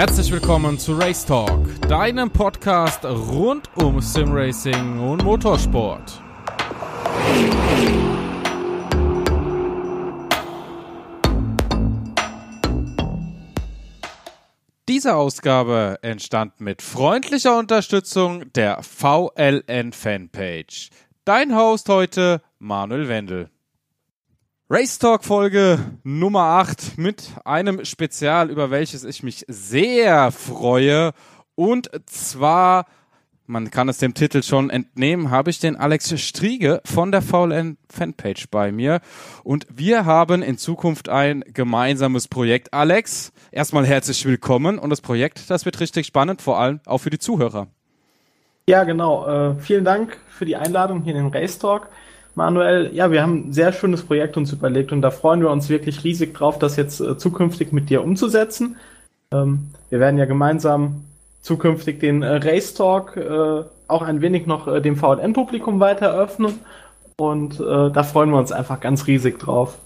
Herzlich willkommen zu Race Talk, deinem Podcast rund um Simracing und Motorsport. Diese Ausgabe entstand mit freundlicher Unterstützung der VLN Fanpage. Dein Host heute Manuel Wendel. Race Talk Folge Nummer 8 mit einem Spezial, über welches ich mich sehr freue. Und zwar, man kann es dem Titel schon entnehmen, habe ich den Alex Striege von der VLN Fanpage bei mir. Und wir haben in Zukunft ein gemeinsames Projekt. Alex, erstmal herzlich willkommen. Und das Projekt, das wird richtig spannend, vor allem auch für die Zuhörer. Ja, genau. Äh, vielen Dank für die Einladung hier in den Race Talk. Manuel, ja, wir haben ein sehr schönes Projekt uns überlegt und da freuen wir uns wirklich riesig drauf, das jetzt äh, zukünftig mit dir umzusetzen. Ähm, wir werden ja gemeinsam zukünftig den äh, Race Talk äh, auch ein wenig noch äh, dem VLN-Publikum weiter öffnen und äh, da freuen wir uns einfach ganz riesig drauf.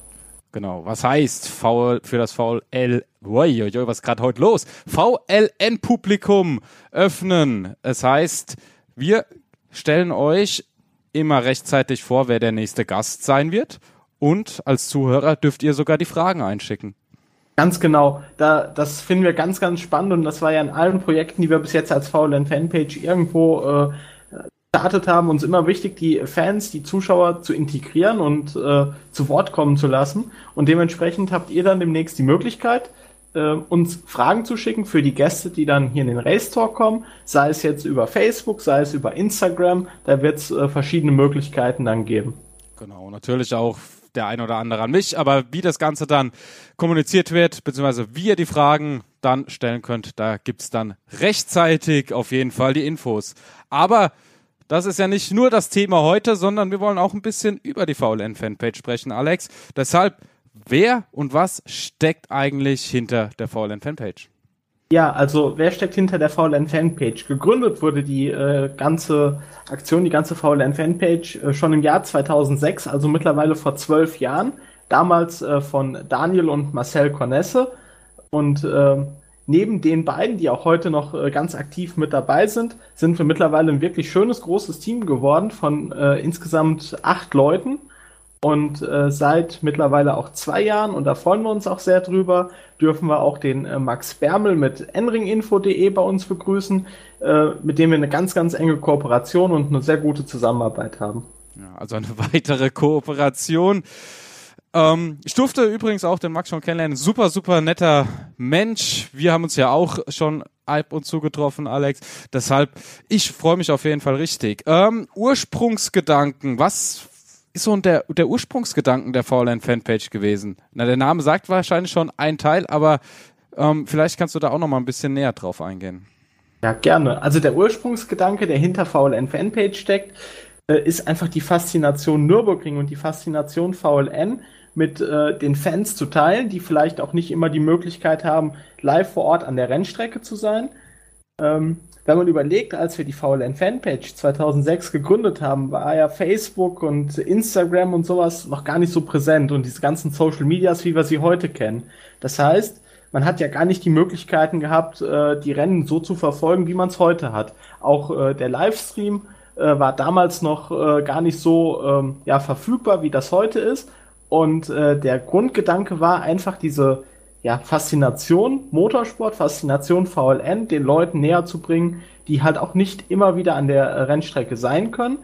Genau. Was heißt v für das VL? Uiuiui, was ist gerade heute los? VLN-Publikum öffnen. Es heißt, wir stellen euch immer rechtzeitig vor, wer der nächste Gast sein wird. Und als Zuhörer dürft ihr sogar die Fragen einschicken. Ganz genau. Da, das finden wir ganz, ganz spannend und das war ja in allen Projekten, die wir bis jetzt als VLN Fanpage irgendwo äh, gestartet haben, uns immer wichtig, die Fans, die Zuschauer zu integrieren und äh, zu Wort kommen zu lassen. Und dementsprechend habt ihr dann demnächst die Möglichkeit, äh, uns Fragen zu schicken für die Gäste, die dann hier in den Race Talk kommen, sei es jetzt über Facebook, sei es über Instagram, da wird es äh, verschiedene Möglichkeiten dann geben. Genau, natürlich auch der ein oder andere an mich, aber wie das Ganze dann kommuniziert wird, beziehungsweise wie ihr die Fragen dann stellen könnt, da gibt's dann rechtzeitig auf jeden Fall die Infos. Aber das ist ja nicht nur das Thema heute, sondern wir wollen auch ein bisschen über die VLN-Fanpage sprechen, Alex. Deshalb Wer und was steckt eigentlich hinter der VLN Fanpage? Ja, also wer steckt hinter der VLN Fanpage? Gegründet wurde die äh, ganze Aktion, die ganze VLN Fanpage äh, schon im Jahr 2006, also mittlerweile vor zwölf Jahren. Damals äh, von Daniel und Marcel Cornesse. Und ähm, neben den beiden, die auch heute noch äh, ganz aktiv mit dabei sind, sind wir mittlerweile ein wirklich schönes, großes Team geworden von äh, insgesamt acht Leuten. Und äh, seit mittlerweile auch zwei Jahren, und da freuen wir uns auch sehr drüber, dürfen wir auch den äh, Max Bermel mit enringinfo.de bei uns begrüßen, äh, mit dem wir eine ganz, ganz enge Kooperation und eine sehr gute Zusammenarbeit haben. Ja, also eine weitere Kooperation. Ähm, ich durfte übrigens auch den Max schon kennenlernen. Super, super netter Mensch. Wir haben uns ja auch schon ab und zu getroffen, Alex. Deshalb, ich freue mich auf jeden Fall richtig. Ähm, Ursprungsgedanken, was ist so der, der Ursprungsgedanken der VLN Fanpage gewesen? Na, der Name sagt wahrscheinlich schon ein Teil, aber ähm, vielleicht kannst du da auch noch mal ein bisschen näher drauf eingehen. Ja, gerne. Also der Ursprungsgedanke, der hinter VLN Fanpage steckt, äh, ist einfach die Faszination Nürburgring und die Faszination VLN mit äh, den Fans zu teilen, die vielleicht auch nicht immer die Möglichkeit haben, live vor Ort an der Rennstrecke zu sein. Ähm, wenn man überlegt, als wir die VLN Fanpage 2006 gegründet haben, war ja Facebook und Instagram und sowas noch gar nicht so präsent und diese ganzen Social Medias, wie wir sie heute kennen. Das heißt, man hat ja gar nicht die Möglichkeiten gehabt, äh, die Rennen so zu verfolgen, wie man es heute hat. Auch äh, der Livestream äh, war damals noch gar nicht so ähm, ja, verfügbar, wie das heute ist. Und der Grundgedanke war einfach diese ja, Faszination Motorsport, Faszination VLN den Leuten näher zu bringen, die halt auch nicht immer wieder an der äh, Rennstrecke sein können.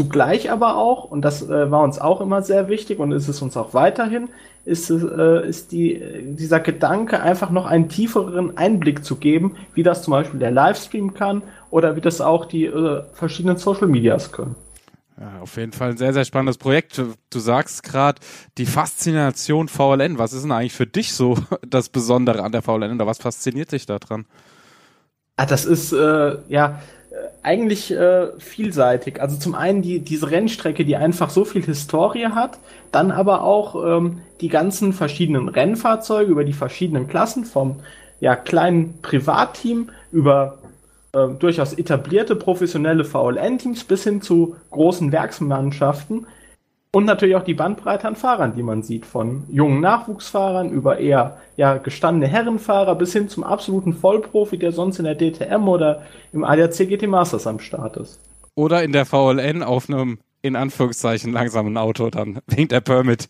Zugleich aber auch, und das äh, war uns auch immer sehr wichtig und ist es uns auch weiterhin, ist, äh, ist die, dieser Gedanke, einfach noch einen tieferen Einblick zu geben, wie das zum Beispiel der Livestream kann oder wie das auch die äh, verschiedenen Social Medias können. Ja, auf jeden Fall ein sehr, sehr spannendes Projekt. Du sagst gerade die Faszination VLN. Was ist denn eigentlich für dich so das Besondere an der VLN oder was fasziniert dich daran? Ah, das ist äh, ja eigentlich äh, vielseitig. Also zum einen die, diese Rennstrecke, die einfach so viel Historie hat, dann aber auch ähm, die ganzen verschiedenen Rennfahrzeuge über die verschiedenen Klassen vom ja, kleinen Privatteam über äh, durchaus etablierte professionelle VLN-Teams bis hin zu großen Werksmannschaften, Und natürlich auch die Bandbreite an Fahrern, die man sieht, von jungen Nachwuchsfahrern über eher ja, gestandene Herrenfahrer bis hin zum absoluten Vollprofi, der sonst in der DTM oder im ADAC GT Masters am Start ist. Oder in der VLN auf einem in Anführungszeichen langsamen Auto dann wegen der Permit.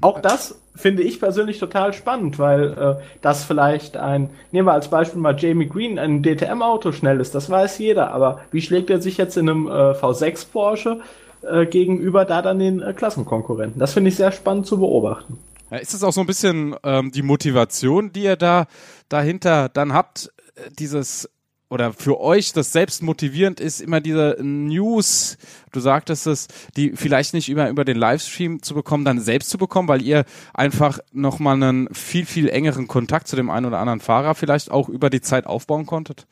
Auch das finde ich persönlich total spannend, weil äh, das vielleicht ein, nehmen wir als Beispiel mal Jamie Green, ein DTM-Auto schnell ist, das weiß jeder, aber wie schlägt er sich jetzt in einem äh, V6 Porsche äh, gegenüber da dann den äh, Klassenkonkurrenten? Das finde ich sehr spannend zu beobachten. Ja, ist es auch so ein bisschen ähm, die Motivation, die ihr da dahinter dann habt, äh, dieses oder für euch das selbst motivierend ist, immer diese News, du sagtest es, die vielleicht nicht über, über den Livestream zu bekommen, dann selbst zu bekommen, weil ihr einfach nochmal einen viel, viel engeren Kontakt zu dem einen oder anderen Fahrer vielleicht auch über die Zeit aufbauen konntet?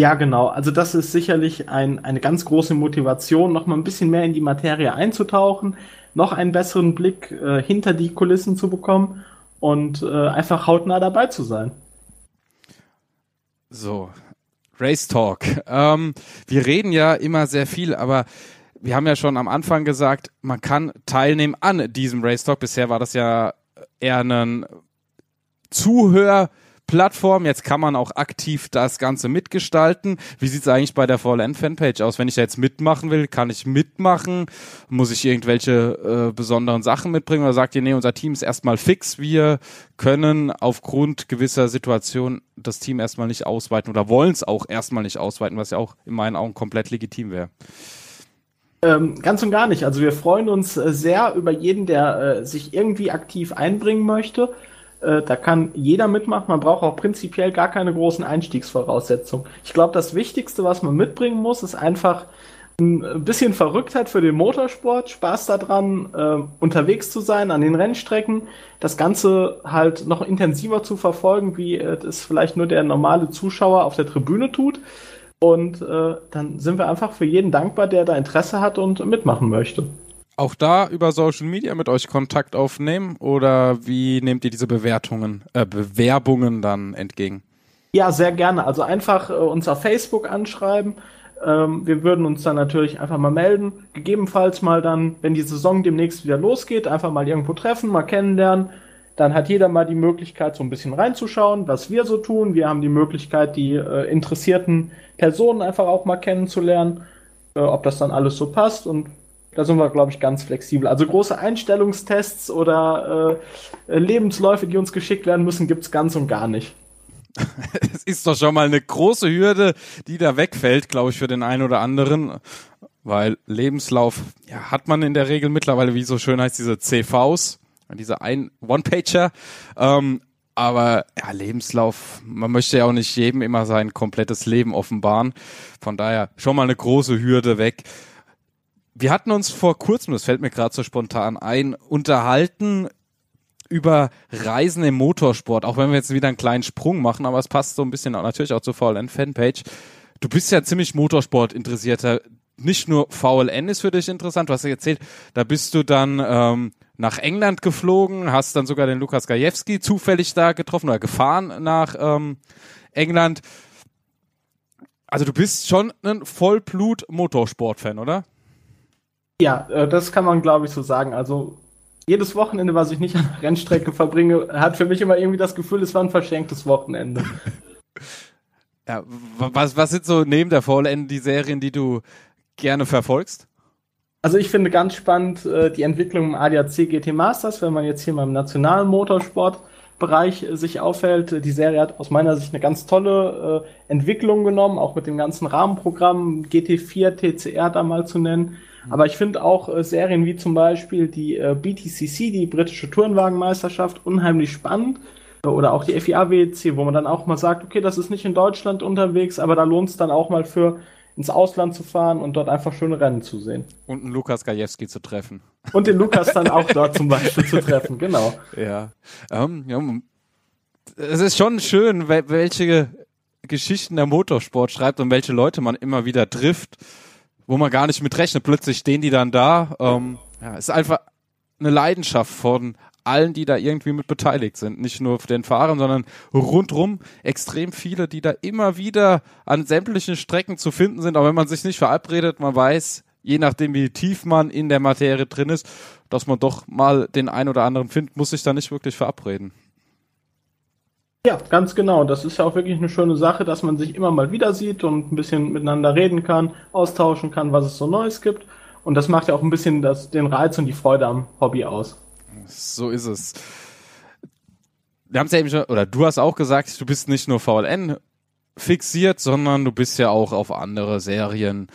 Ja, genau. Also das ist sicherlich ein, eine ganz große Motivation, nochmal ein bisschen mehr in die Materie einzutauchen, noch einen besseren Blick äh, hinter die Kulissen zu bekommen und äh, einfach hautnah dabei zu sein. So, Race Talk. Ähm, wir reden ja immer sehr viel, aber wir haben ja schon am Anfang gesagt, man kann teilnehmen an diesem Race Talk. Bisher war das ja eher ein Zuhör- Plattform. Jetzt kann man auch aktiv das Ganze mitgestalten. Wie sieht es eigentlich bei der VLN-Fanpage aus? Wenn ich da jetzt mitmachen will, kann ich mitmachen? Muss ich irgendwelche äh, besonderen Sachen mitbringen? Oder sagt ihr, nee, unser Team ist erstmal fix. Wir können aufgrund gewisser Situationen das Team erstmal nicht ausweiten oder wollen es auch erstmal nicht ausweiten, was ja auch in meinen Augen komplett legitim wäre. Ähm, ganz und gar nicht. Also wir freuen uns äh, sehr über jeden, der äh, sich irgendwie aktiv einbringen möchte. Äh, da kann jeder mitmachen. Man braucht auch prinzipiell gar keine großen Einstiegsvoraussetzungen. Ich glaube, das Wichtigste, was man mitbringen muss, ist einfach ein bisschen Verrücktheit für den Motorsport, Spaß daran, äh, unterwegs zu sein an den Rennstrecken, das Ganze halt noch intensiver zu verfolgen, wie äh, es vielleicht nur der normale Zuschauer auf der Tribüne tut. Und äh, dann sind wir einfach für jeden dankbar, der da Interesse hat und mitmachen möchte auch da über Social Media mit euch Kontakt aufnehmen oder wie nehmt ihr diese Bewertungen, äh, Bewerbungen dann entgegen? Ja, sehr gerne. Also einfach äh, uns auf Facebook anschreiben. Ähm, wir würden uns dann natürlich einfach mal melden. Gegebenenfalls mal dann, wenn die Saison demnächst wieder losgeht, einfach mal irgendwo treffen, mal kennenlernen. Dann hat jeder mal die Möglichkeit, so ein bisschen reinzuschauen, was wir so tun. Wir haben die Möglichkeit, die äh, interessierten Personen einfach auch mal kennenzulernen, äh, ob das dann alles so passt. Und da sind wir, glaube ich, ganz flexibel. Also große Einstellungstests oder äh, Lebensläufe, die uns geschickt werden müssen, gibt es ganz und gar nicht. Es ist doch schon mal eine große Hürde, die da wegfällt, glaube ich, für den einen oder anderen. Weil Lebenslauf ja, hat man in der Regel mittlerweile, wie so schön heißt, diese CVs, diese ein One-Pager. Ähm, aber ja, Lebenslauf, man möchte ja auch nicht jedem immer sein komplettes Leben offenbaren. Von daher schon mal eine große Hürde weg. Wir hatten uns vor kurzem, das fällt mir gerade so spontan ein, unterhalten über Reisen im Motorsport, auch wenn wir jetzt wieder einen kleinen Sprung machen, aber es passt so ein bisschen auch, natürlich auch zur VLN-Fanpage. Du bist ja ziemlich Motorsport interessierter. Nicht nur VLN ist für dich interessant, du hast ja erzählt, da bist du dann ähm, nach England geflogen, hast dann sogar den Lukas Gajewski zufällig da getroffen oder gefahren nach ähm, England. Also du bist schon ein Vollblut-Motorsport-Fan, oder? Ja, äh, das kann man, glaube ich, so sagen. Also jedes Wochenende, was ich nicht an der Rennstrecke verbringe, hat für mich immer irgendwie das Gefühl, es war ein verschenktes Wochenende. Ja, was, was sind so neben der VLN die Serien, die du gerne verfolgst? Also ich finde ganz spannend äh, die Entwicklung im ADAC GT Masters, wenn man jetzt hier mal im nationalen Motorsportbereich äh, sich aufhält. Die Serie hat aus meiner Sicht eine ganz tolle äh, Entwicklung genommen, auch mit dem ganzen Rahmenprogramm GT4 TCR da mal zu nennen. Aber ich finde auch äh, Serien wie zum Beispiel die äh, BTCC, die britische Tourenwagenmeisterschaft, unheimlich spannend. Oder auch die FIA WEC, wo man dann auch mal sagt, okay, das ist nicht in Deutschland unterwegs, aber da lohnt es dann auch mal für ins Ausland zu fahren und dort einfach schöne Rennen zu sehen. Und einen Lukas Gajewski zu treffen. Und den Lukas dann auch dort zum Beispiel zu treffen, genau. Ja. Um, ja. Es ist schon schön, welche Geschichten der Motorsport schreibt und welche Leute man immer wieder trifft wo man gar nicht mit rechnet. Plötzlich stehen die dann da. Ähm, ja, ist einfach eine Leidenschaft von allen, die da irgendwie mit beteiligt sind. Nicht nur den Fahrern, sondern rundrum extrem viele, die da immer wieder an sämtlichen Strecken zu finden sind. Auch wenn man sich nicht verabredet, man weiß, je nachdem wie tief man in der Materie drin ist, dass man doch mal den ein oder anderen findet, muss sich da nicht wirklich verabreden. Ja, ganz genau. Das ist ja auch wirklich eine schöne Sache, dass man sich immer mal wieder sieht und ein bisschen miteinander reden kann, austauschen kann, was es so Neues gibt. Und das macht ja auch ein bisschen das, den Reiz und die Freude am Hobby aus. So ist es. Wir haben es ja eben schon, oder du hast auch gesagt, du bist nicht nur VLN fixiert, sondern du bist ja auch auf andere Serien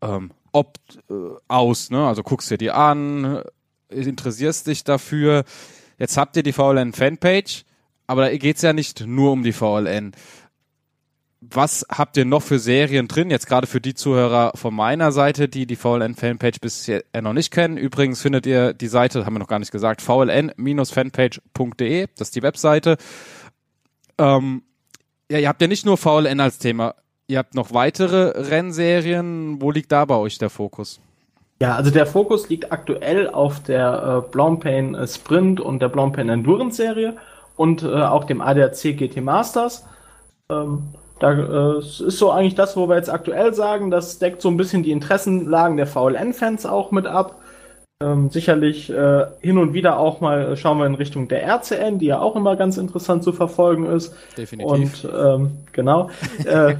ähm, opt äh, aus, ne? Also guckst dir die an, interessierst dich dafür. Jetzt habt ihr die VLN Fanpage aber da geht es ja nicht nur um die VLN. Was habt ihr noch für Serien drin? Jetzt gerade für die Zuhörer von meiner Seite, die die VLN-Fanpage bisher noch nicht kennen. Übrigens findet ihr die Seite, haben wir noch gar nicht gesagt, vln-fanpage.de. Das ist die Webseite. Ähm, ja, ihr habt ja nicht nur VLN als Thema. Ihr habt noch weitere Rennserien. Wo liegt da bei euch der Fokus? Ja, also der Fokus liegt aktuell auf der äh, Blancpain Sprint und der Blancpain Endurance Serie und äh, auch dem ADAC GT Masters. Ähm, da äh, ist so eigentlich das, wo wir jetzt aktuell sagen, das deckt so ein bisschen die Interessenlagen der VLN-Fans auch mit ab. Ähm, sicherlich äh, hin und wieder auch mal schauen wir in Richtung der RCN, die ja auch immer ganz interessant zu verfolgen ist. Definitiv. Und ähm, genau, äh,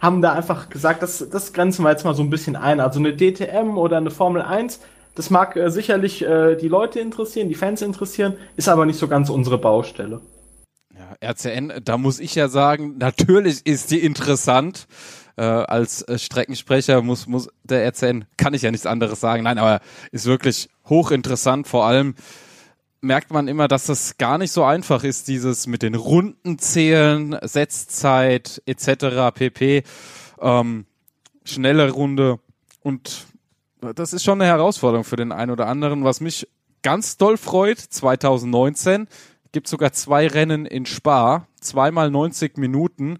haben da einfach gesagt, das, das grenzen wir jetzt mal so ein bisschen ein. Also eine DTM oder eine Formel 1 das mag äh, sicherlich äh, die Leute interessieren, die Fans interessieren, ist aber nicht so ganz unsere Baustelle. Ja, RCN, da muss ich ja sagen, natürlich ist die interessant. Äh, als äh, Streckensprecher muss, muss der RCN, kann ich ja nichts anderes sagen. Nein, aber ist wirklich hochinteressant. Vor allem merkt man immer, dass das gar nicht so einfach ist, dieses mit den Runden zählen, Setzzeit etc. pp. Ähm, schnelle Runde und das ist schon eine Herausforderung für den einen oder anderen. Was mich ganz doll freut, 2019 gibt sogar zwei Rennen in Spa, zweimal 90 Minuten.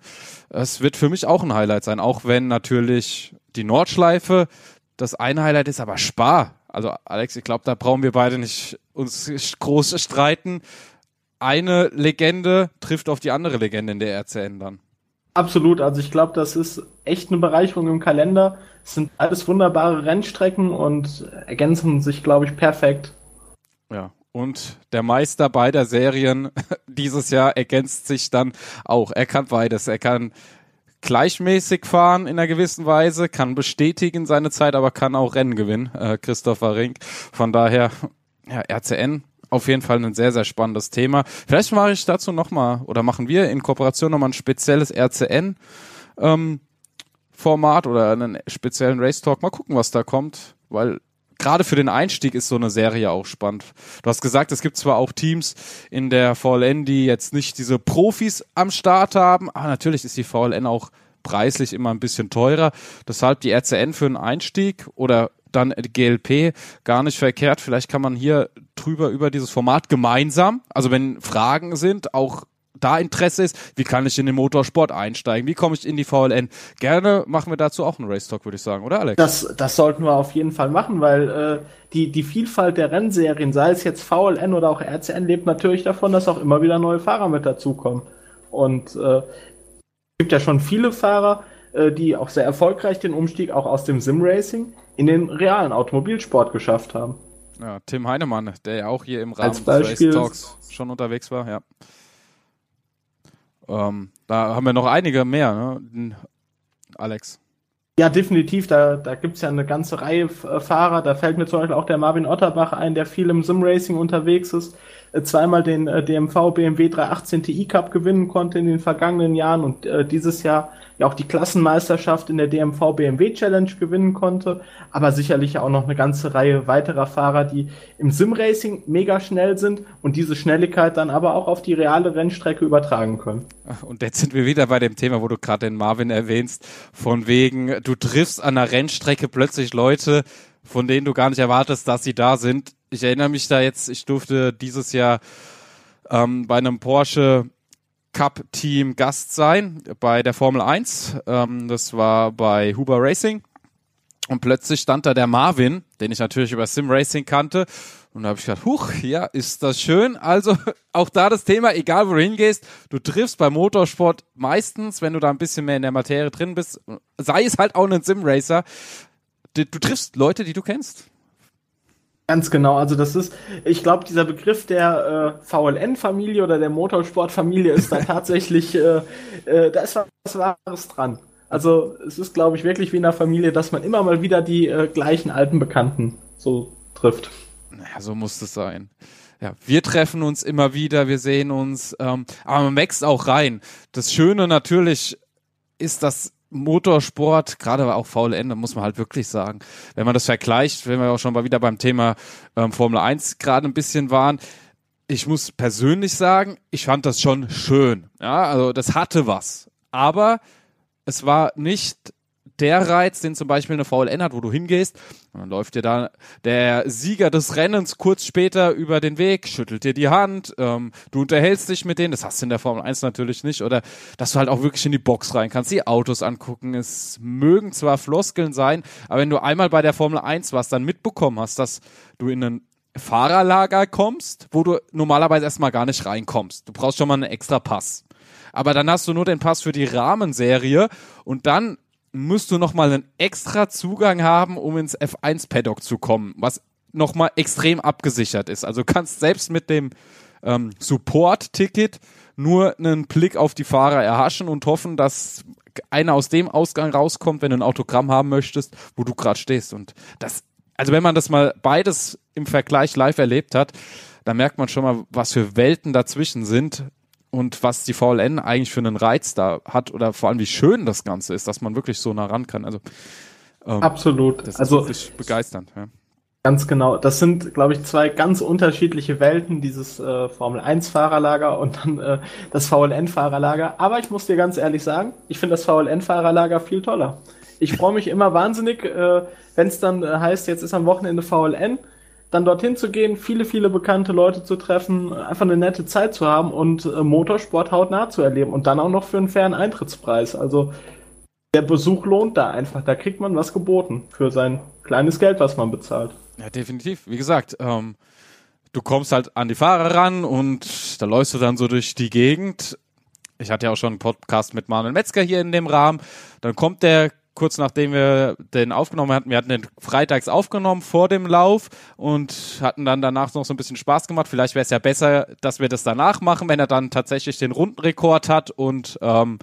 Es wird für mich auch ein Highlight sein, auch wenn natürlich die Nordschleife das ein Highlight ist, aber Spa. Also Alex, ich glaube, da brauchen wir beide nicht uns groß streiten. Eine Legende trifft auf die andere Legende in der RCN dann. Absolut, also ich glaube, das ist echt eine Bereicherung im Kalender. Es sind alles wunderbare Rennstrecken und ergänzen sich, glaube ich, perfekt. Ja, und der Meister beider Serien dieses Jahr ergänzt sich dann auch. Er kann beides. Er kann gleichmäßig fahren in einer gewissen Weise, kann bestätigen seine Zeit, aber kann auch Rennen gewinnen, äh, Christopher Rink. Von daher, ja, RCN auf jeden Fall ein sehr, sehr spannendes Thema. Vielleicht mache ich dazu nochmal oder machen wir in Kooperation nochmal ein spezielles RCN ähm, Format oder einen speziellen Race Talk. Mal gucken, was da kommt, weil gerade für den Einstieg ist so eine Serie auch spannend. Du hast gesagt, es gibt zwar auch Teams in der VLN, die jetzt nicht diese Profis am Start haben, aber natürlich ist die VLN auch preislich immer ein bisschen teurer. Deshalb die RCN für einen Einstieg oder dann GLP gar nicht verkehrt. Vielleicht kann man hier drüber über dieses Format gemeinsam, also wenn Fragen sind, auch da Interesse ist, wie kann ich in den Motorsport einsteigen, wie komme ich in die VLN. Gerne machen wir dazu auch einen Race Talk, würde ich sagen, oder Alex? Das, das sollten wir auf jeden Fall machen, weil äh, die, die Vielfalt der Rennserien, sei es jetzt VLN oder auch RCN, lebt natürlich davon, dass auch immer wieder neue Fahrer mit dazukommen. Und äh, es gibt ja schon viele Fahrer, äh, die auch sehr erfolgreich den Umstieg auch aus dem Sim-Racing in den realen Automobilsport geschafft haben. Ja, Tim Heinemann, der ja auch hier im Rahmen des Race Talks schon unterwegs war, ja. Ähm, da haben wir noch einige mehr, ne? Alex. Ja, definitiv. Da, da gibt es ja eine ganze Reihe Fahrer. Da fällt mir zum Beispiel auch der Marvin Otterbach ein, der viel im Sim-Racing unterwegs ist. Äh, zweimal den DMV BMW 318 Ti Cup gewinnen konnte in den vergangenen Jahren und äh, dieses Jahr ja auch die Klassenmeisterschaft in der DMV BMW Challenge gewinnen konnte, aber sicherlich auch noch eine ganze Reihe weiterer Fahrer, die im Sim-Racing mega schnell sind und diese Schnelligkeit dann aber auch auf die reale Rennstrecke übertragen können. Und jetzt sind wir wieder bei dem Thema, wo du gerade den Marvin erwähnst, von wegen, du triffst an der Rennstrecke plötzlich Leute, von denen du gar nicht erwartest, dass sie da sind. Ich erinnere mich da jetzt, ich durfte dieses Jahr ähm, bei einem Porsche Cup-Team Gast sein bei der Formel 1. Ähm, das war bei Huber Racing. Und plötzlich stand da der Marvin, den ich natürlich über Sim Racing kannte. Und da habe ich gedacht, huch, ja, ist das schön. Also auch da das Thema, egal wo du hingehst, du triffst beim Motorsport meistens, wenn du da ein bisschen mehr in der Materie drin bist, sei es halt auch ein Sim Racer, du, du triffst Leute, die du kennst. Ganz genau, also das ist, ich glaube, dieser Begriff der äh, VLN-Familie oder der Motorsportfamilie ist da tatsächlich, äh, äh, da ist was Wahres dran. Also es ist, glaube ich, wirklich wie in einer Familie, dass man immer mal wieder die äh, gleichen alten Bekannten so trifft. Naja, so muss es sein. Ja, wir treffen uns immer wieder, wir sehen uns, ähm, aber man wächst auch rein. Das Schöne natürlich ist, dass Motorsport, gerade auch VLN, da muss man halt wirklich sagen, wenn man das vergleicht, wenn wir auch schon mal wieder beim Thema ähm, Formel 1 gerade ein bisschen waren, ich muss persönlich sagen, ich fand das schon schön. Ja, also das hatte was. Aber es war nicht der Reiz, den zum Beispiel eine VLN hat, wo du hingehst, und dann läuft dir da der Sieger des Rennens kurz später über den Weg, schüttelt dir die Hand, ähm, du unterhältst dich mit denen, das hast du in der Formel 1 natürlich nicht, oder dass du halt auch wirklich in die Box rein kannst, die Autos angucken. Es mögen zwar Floskeln sein, aber wenn du einmal bei der Formel 1 warst, dann mitbekommen hast, dass du in ein Fahrerlager kommst, wo du normalerweise erstmal gar nicht reinkommst. Du brauchst schon mal einen extra Pass. Aber dann hast du nur den Pass für die Rahmenserie und dann musst du nochmal einen extra Zugang haben, um ins F1-Paddock zu kommen, was nochmal extrem abgesichert ist. Also kannst selbst mit dem ähm, Support-Ticket nur einen Blick auf die Fahrer erhaschen und hoffen, dass einer aus dem Ausgang rauskommt, wenn du ein Autogramm haben möchtest, wo du gerade stehst. Und das, also wenn man das mal beides im Vergleich live erlebt hat, da merkt man schon mal, was für Welten dazwischen sind und was die VLN eigentlich für einen Reiz da hat oder vor allem wie schön das Ganze ist, dass man wirklich so nah ran kann. Also ähm, absolut. Das ist also wirklich begeisternd. Ja. Ganz genau. Das sind, glaube ich, zwei ganz unterschiedliche Welten, dieses äh, Formel 1 Fahrerlager und dann äh, das VLN Fahrerlager. Aber ich muss dir ganz ehrlich sagen, ich finde das VLN Fahrerlager viel toller. Ich freue mich immer wahnsinnig, äh, wenn es dann äh, heißt, jetzt ist am Wochenende VLN dann dorthin zu gehen, viele, viele bekannte Leute zu treffen, einfach eine nette Zeit zu haben und äh, Motorsport hautnah zu erleben und dann auch noch für einen fairen Eintrittspreis. Also der Besuch lohnt da einfach. Da kriegt man was geboten für sein kleines Geld, was man bezahlt. Ja, definitiv. Wie gesagt, ähm, du kommst halt an die Fahrer ran und da läufst du dann so durch die Gegend. Ich hatte ja auch schon einen Podcast mit Manuel Metzger hier in dem Rahmen. Dann kommt der kurz nachdem wir den aufgenommen hatten, wir hatten den freitags aufgenommen vor dem Lauf und hatten dann danach noch so ein bisschen Spaß gemacht. Vielleicht wäre es ja besser, dass wir das danach machen, wenn er dann tatsächlich den Rundenrekord hat und ähm,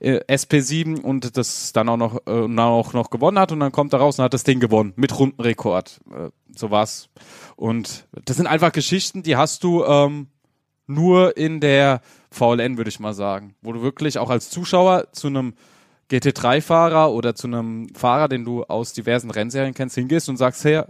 äh, SP7 und das dann auch noch, äh, auch noch gewonnen hat und dann kommt er raus und hat das Ding gewonnen mit Rundenrekord. Äh, so war's. Und das sind einfach Geschichten, die hast du ähm, nur in der VLN, würde ich mal sagen, wo du wirklich auch als Zuschauer zu einem GT3-Fahrer oder zu einem Fahrer, den du aus diversen Rennserien kennst, hingehst und sagst, hey,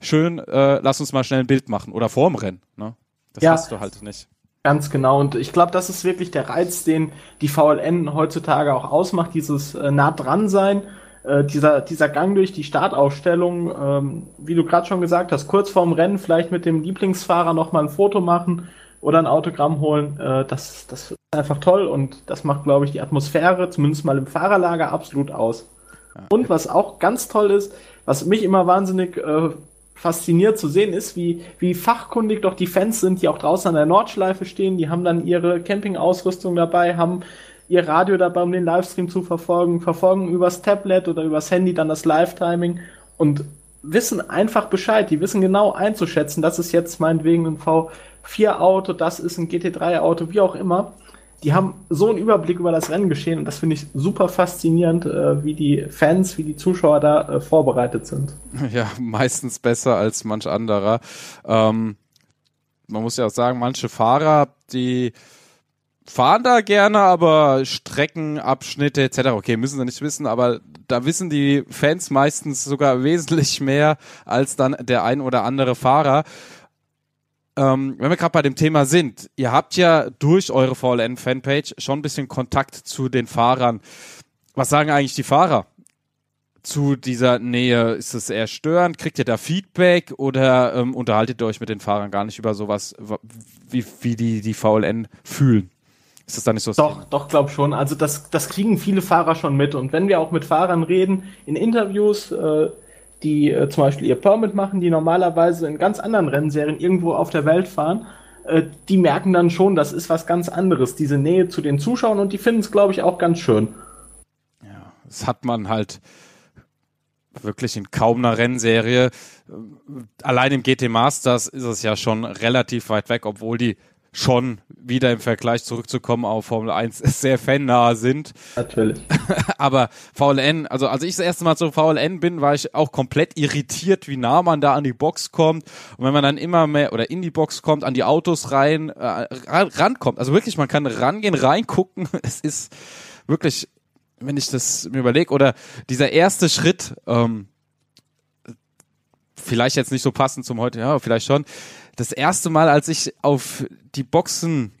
schön, äh, lass uns mal schnell ein Bild machen oder vorm Rennen. Ne? Das ja, hast du halt nicht. Ganz genau. Und ich glaube, das ist wirklich der Reiz, den die VLN heutzutage auch ausmacht, dieses äh, nah dran sein, äh, dieser, dieser Gang durch die Startaufstellung, ähm, wie du gerade schon gesagt hast, kurz vorm Rennen vielleicht mit dem Lieblingsfahrer nochmal ein Foto machen oder ein Autogramm holen. Äh, das, das ist einfach toll und das macht, glaube ich, die Atmosphäre, zumindest mal im Fahrerlager, absolut aus. Und was auch ganz toll ist, was mich immer wahnsinnig äh, fasziniert zu sehen ist, wie, wie fachkundig doch die Fans sind, die auch draußen an der Nordschleife stehen. Die haben dann ihre Campingausrüstung dabei, haben ihr Radio dabei, um den Livestream zu verfolgen, verfolgen übers Tablet oder übers Handy dann das Live-Timing und wissen einfach Bescheid. Die wissen genau einzuschätzen, das ist jetzt meinetwegen ein V vier Auto, das ist ein GT3 Auto, wie auch immer. Die haben so einen Überblick über das Rennen geschehen und das finde ich super faszinierend, äh, wie die Fans, wie die Zuschauer da äh, vorbereitet sind. Ja, meistens besser als manch anderer. Ähm, man muss ja auch sagen, manche Fahrer, die fahren da gerne, aber Streckenabschnitte etc. Okay, müssen sie nicht wissen, aber da wissen die Fans meistens sogar wesentlich mehr als dann der ein oder andere Fahrer ähm, wenn wir gerade bei dem Thema sind, ihr habt ja durch eure VLN-Fanpage schon ein bisschen Kontakt zu den Fahrern. Was sagen eigentlich die Fahrer zu dieser Nähe? Ist es eher störend? Kriegt ihr da Feedback oder ähm, unterhaltet ihr euch mit den Fahrern gar nicht über sowas, wie, wie die, die VLN fühlen? Ist das da nicht so? Doch, Thema? doch, glaub schon. Also das, das kriegen viele Fahrer schon mit. Und wenn wir auch mit Fahrern reden, in Interviews, äh, die äh, zum Beispiel ihr Permit machen, die normalerweise in ganz anderen Rennserien irgendwo auf der Welt fahren, äh, die merken dann schon, das ist was ganz anderes, diese Nähe zu den Zuschauern und die finden es, glaube ich, auch ganz schön. Ja, das hat man halt wirklich in kaum einer Rennserie. Allein im GT Masters ist es ja schon relativ weit weg, obwohl die schon wieder im Vergleich zurückzukommen auf Formel 1 sehr fannah sind. Natürlich. Aber VLN, also als ich das erste Mal zu VLN bin, war ich auch komplett irritiert, wie nah man da an die Box kommt. Und wenn man dann immer mehr oder in die Box kommt, an die Autos rein, äh, rankommt. Also wirklich, man kann rangehen, reingucken. Es ist wirklich, wenn ich das mir überlege, oder dieser erste Schritt, ähm, vielleicht jetzt nicht so passend zum heute, ja, vielleicht schon das erste Mal, als ich auf die Boxen,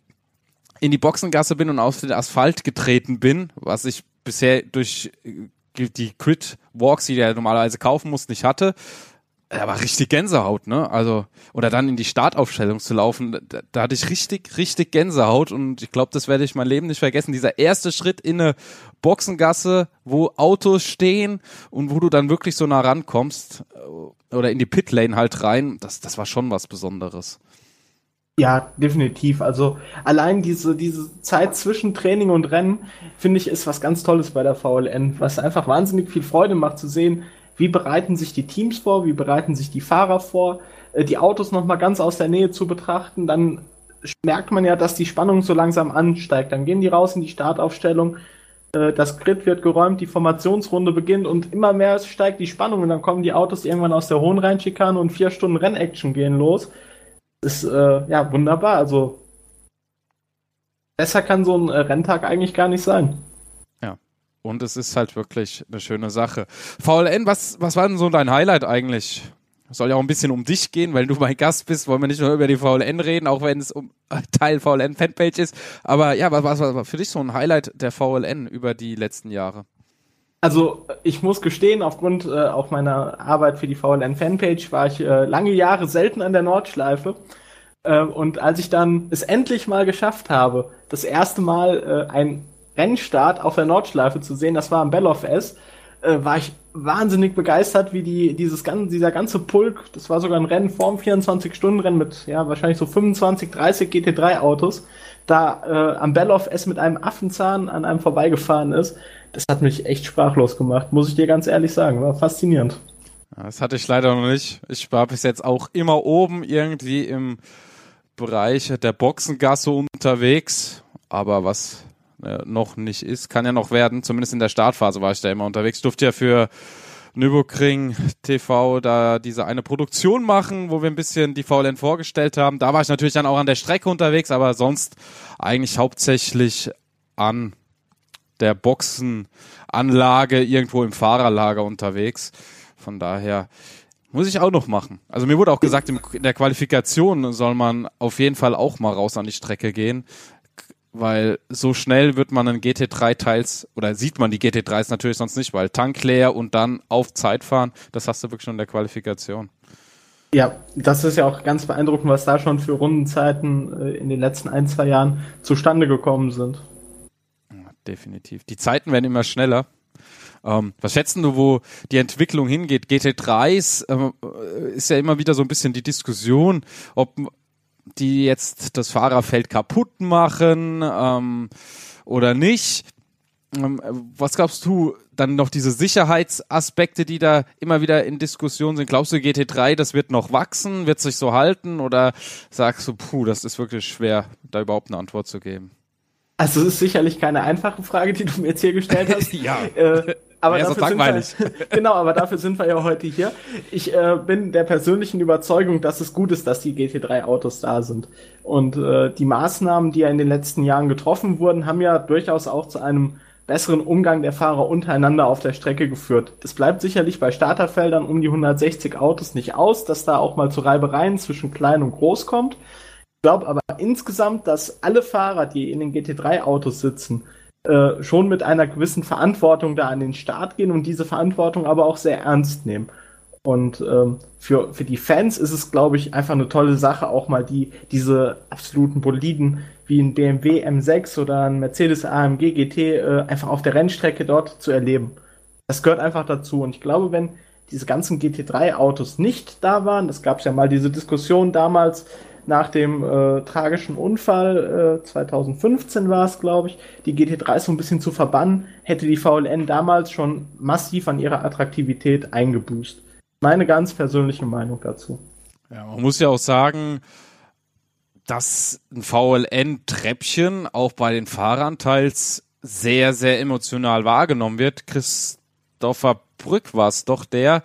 in die Boxengasse bin und auf den Asphalt getreten bin, was ich bisher durch die Crit Walks, die der normalerweise kaufen muss, nicht hatte, war richtig Gänsehaut, ne? Also, oder dann in die Startaufstellung zu laufen, da, da hatte ich richtig, richtig Gänsehaut und ich glaube, das werde ich mein Leben nicht vergessen. Dieser erste Schritt in eine Boxengasse, wo Autos stehen und wo du dann wirklich so nah rankommst äh, oder in die Pitlane halt rein, das, das war schon was Besonderes. Ja, definitiv. Also allein diese, diese Zeit zwischen Training und Rennen, finde ich, ist was ganz Tolles bei der VLN, was einfach wahnsinnig viel Freude macht zu sehen, wie bereiten sich die Teams vor, wie bereiten sich die Fahrer vor, äh, die Autos nochmal ganz aus der Nähe zu betrachten, dann merkt man ja, dass die Spannung so langsam ansteigt. Dann gehen die raus in die Startaufstellung, äh, das Grid wird geräumt, die Formationsrunde beginnt und immer mehr steigt die Spannung und dann kommen die Autos irgendwann aus der hohen Rheinschikane und vier Stunden Rennaction gehen los. Ist äh, ja wunderbar. Also besser kann so ein äh, Renntag eigentlich gar nicht sein. Und es ist halt wirklich eine schöne Sache. VLN, was, was war denn so dein Highlight eigentlich? Soll ja auch ein bisschen um dich gehen, weil du mein Gast bist, wollen wir nicht nur über die VLN reden, auch wenn es um Teil VLN Fanpage ist. Aber ja, was, was war für dich so ein Highlight der VLN über die letzten Jahre? Also ich muss gestehen, aufgrund äh, auch meiner Arbeit für die VLN Fanpage war ich äh, lange Jahre selten an der Nordschleife. Äh, und als ich dann es endlich mal geschafft habe, das erste Mal äh, ein Rennstart auf der Nordschleife zu sehen, das war am Bellofest, äh, war ich wahnsinnig begeistert, wie die, dieses ganze, dieser ganze Pulk, das war sogar ein Rennen vorm 24-Stunden-Rennen mit, ja, wahrscheinlich so 25, 30 GT3-Autos, da äh, am Bellof S mit einem Affenzahn an einem vorbeigefahren ist. Das hat mich echt sprachlos gemacht, muss ich dir ganz ehrlich sagen. War faszinierend. Das hatte ich leider noch nicht. Ich war bis jetzt auch immer oben irgendwie im Bereich der Boxengasse unterwegs. Aber was äh, noch nicht ist. Kann ja noch werden. Zumindest in der Startphase war ich da immer unterwegs. Durfte ja für Nürburgring TV da diese eine Produktion machen, wo wir ein bisschen die VLN vorgestellt haben. Da war ich natürlich dann auch an der Strecke unterwegs, aber sonst eigentlich hauptsächlich an der Boxenanlage irgendwo im Fahrerlager unterwegs. Von daher muss ich auch noch machen. Also mir wurde auch gesagt, in der Qualifikation soll man auf jeden Fall auch mal raus an die Strecke gehen weil so schnell wird man einen GT3 Teils oder sieht man die GT3s natürlich sonst nicht, weil Tank leer und dann auf Zeit fahren, das hast du wirklich schon in der Qualifikation. Ja, das ist ja auch ganz beeindruckend, was da schon für Rundenzeiten äh, in den letzten ein, zwei Jahren zustande gekommen sind. Ja, definitiv. Die Zeiten werden immer schneller. Ähm, was schätzen du, wo die Entwicklung hingeht? GT3s äh, ist ja immer wieder so ein bisschen die Diskussion, ob die jetzt das Fahrerfeld kaputt machen ähm, oder nicht. Ähm, was glaubst du dann noch diese Sicherheitsaspekte, die da immer wieder in Diskussion sind? Glaubst du GT3, das wird noch wachsen, wird sich so halten oder sagst du, puh, das ist wirklich schwer, da überhaupt eine Antwort zu geben? Also es ist sicherlich keine einfache Frage, die du mir jetzt hier gestellt hast. ja. Äh, aber ja, dafür sind wir, genau, aber dafür sind wir ja heute hier. Ich äh, bin der persönlichen Überzeugung, dass es gut ist, dass die GT3-Autos da sind. Und äh, die Maßnahmen, die ja in den letzten Jahren getroffen wurden, haben ja durchaus auch zu einem besseren Umgang der Fahrer untereinander auf der Strecke geführt. Das bleibt sicherlich bei Starterfeldern um die 160 Autos nicht aus, dass da auch mal zu Reibereien zwischen klein und groß kommt. Ich glaube aber insgesamt, dass alle Fahrer, die in den GT3-Autos sitzen, äh, schon mit einer gewissen Verantwortung da an den Start gehen und diese Verantwortung aber auch sehr ernst nehmen. Und ähm, für, für die Fans ist es, glaube ich, einfach eine tolle Sache, auch mal die, diese absoluten Boliden wie ein BMW M6 oder ein Mercedes AMG GT äh, einfach auf der Rennstrecke dort zu erleben. Das gehört einfach dazu. Und ich glaube, wenn diese ganzen GT3-Autos nicht da waren, das gab es ja mal diese Diskussion damals, nach dem äh, tragischen Unfall, äh, 2015 war es, glaube ich, die GT3 so ein bisschen zu verbannen, hätte die VLN damals schon massiv an ihrer Attraktivität eingebüßt. Meine ganz persönliche Meinung dazu. Ja, man muss ja auch sagen, dass ein VLN-Treppchen auch bei den Fahrern teils sehr, sehr emotional wahrgenommen wird. Christopher Brück war es doch der,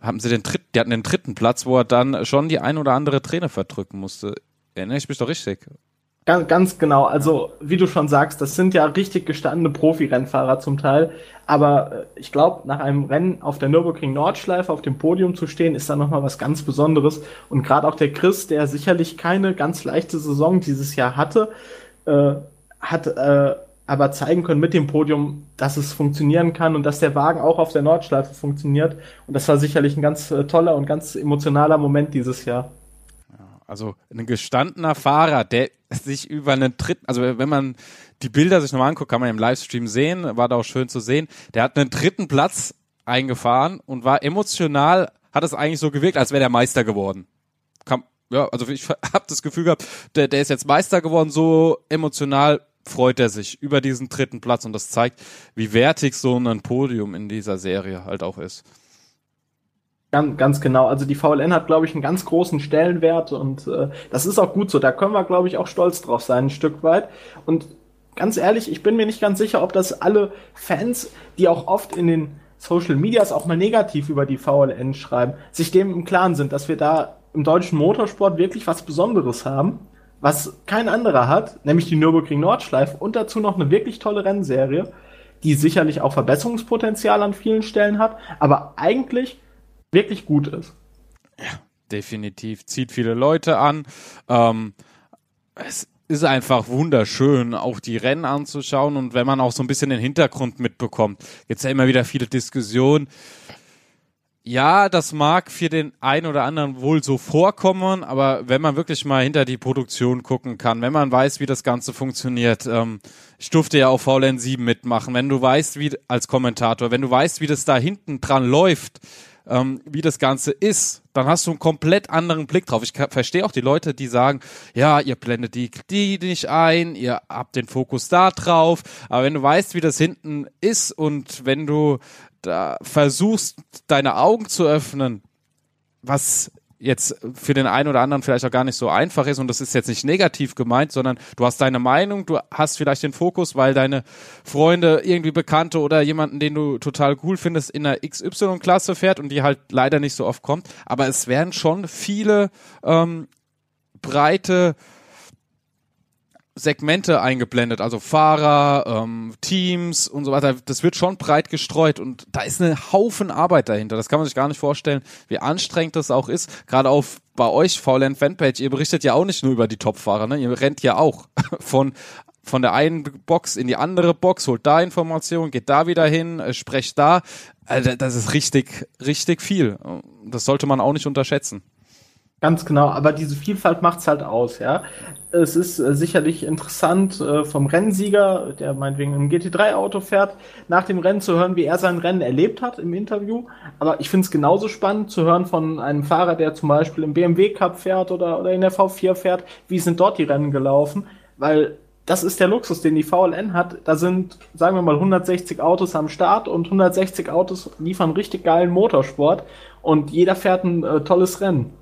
haben sie den dritten, die hatten den dritten Platz, wo er dann schon die ein oder andere Träne verdrücken musste. Erinnere ich mich doch richtig. Ganz, ganz genau. Also, wie du schon sagst, das sind ja richtig gestandene Profi-Rennfahrer zum Teil. Aber äh, ich glaube, nach einem Rennen auf der Nürburgring Nordschleife auf dem Podium zu stehen, ist da nochmal was ganz Besonderes. Und gerade auch der Chris, der sicherlich keine ganz leichte Saison dieses Jahr hatte, äh, hat äh, aber zeigen können mit dem Podium, dass es funktionieren kann und dass der Wagen auch auf der Nordschleife funktioniert. Und das war sicherlich ein ganz äh, toller und ganz emotionaler Moment dieses Jahr. Also ein gestandener Fahrer, der sich über einen dritten, also wenn man die Bilder sich nochmal anguckt, kann man im Livestream sehen, war da auch schön zu sehen, der hat einen dritten Platz eingefahren und war emotional, hat es eigentlich so gewirkt, als wäre der Meister geworden. Kam, ja, also ich habe das Gefühl gehabt, der, der ist jetzt Meister geworden, so emotional freut er sich über diesen dritten Platz und das zeigt, wie wertig so ein Podium in dieser Serie halt auch ist. Ganz, ganz genau. Also die VLN hat, glaube ich, einen ganz großen Stellenwert und äh, das ist auch gut so. Da können wir, glaube ich, auch stolz drauf sein, ein Stück weit. Und ganz ehrlich, ich bin mir nicht ganz sicher, ob das alle Fans, die auch oft in den Social Medias auch mal negativ über die VLN schreiben, sich dem im Klaren sind, dass wir da im deutschen Motorsport wirklich was Besonderes haben, was kein anderer hat, nämlich die Nürburgring Nordschleife und dazu noch eine wirklich tolle Rennserie, die sicherlich auch Verbesserungspotenzial an vielen Stellen hat, aber eigentlich wirklich gut ist. Ja, definitiv. Zieht viele Leute an. Ähm, es ist einfach wunderschön, auch die Rennen anzuschauen und wenn man auch so ein bisschen den Hintergrund mitbekommt. Jetzt ja immer wieder viele Diskussionen. Ja, das mag für den einen oder anderen wohl so vorkommen, aber wenn man wirklich mal hinter die Produktion gucken kann, wenn man weiß, wie das Ganze funktioniert, ähm, ich durfte ja auch VLN 7 mitmachen, wenn du weißt, wie als Kommentator, wenn du weißt, wie das da hinten dran läuft, ähm, wie das Ganze ist, dann hast du einen komplett anderen Blick drauf. Ich verstehe auch die Leute, die sagen, ja, ihr blendet die, die nicht ein, ihr habt den Fokus da drauf, aber wenn du weißt, wie das hinten ist und wenn du da versuchst, deine Augen zu öffnen, was jetzt für den einen oder anderen vielleicht auch gar nicht so einfach ist und das ist jetzt nicht negativ gemeint, sondern du hast deine Meinung, du hast vielleicht den Fokus, weil deine Freunde irgendwie Bekannte oder jemanden, den du total cool findest, in der XY-Klasse fährt und die halt leider nicht so oft kommt. Aber es werden schon viele ähm, breite Segmente eingeblendet, also Fahrer, ähm, Teams und so weiter. Das wird schon breit gestreut und da ist eine Haufen Arbeit dahinter. Das kann man sich gar nicht vorstellen, wie anstrengend das auch ist. Gerade auf bei euch VLN Fanpage, ihr berichtet ja auch nicht nur über die Topfahrer, ne? Ihr rennt ja auch von von der einen Box in die andere Box, holt da Informationen, geht da wieder hin, äh, sprecht da. Also das ist richtig, richtig viel. Das sollte man auch nicht unterschätzen. Ganz genau, aber diese Vielfalt macht's halt aus, ja. Es ist äh, sicherlich interessant äh, vom Rennsieger, der meinetwegen im GT3-Auto fährt, nach dem Rennen zu hören, wie er sein Rennen erlebt hat im Interview. Aber ich finde es genauso spannend zu hören von einem Fahrer, der zum Beispiel im BMW Cup fährt oder, oder in der V4 fährt, wie sind dort die Rennen gelaufen, weil das ist der Luxus, den die VLN hat. Da sind, sagen wir mal, 160 Autos am Start und 160 Autos liefern richtig geilen Motorsport und jeder fährt ein äh, tolles Rennen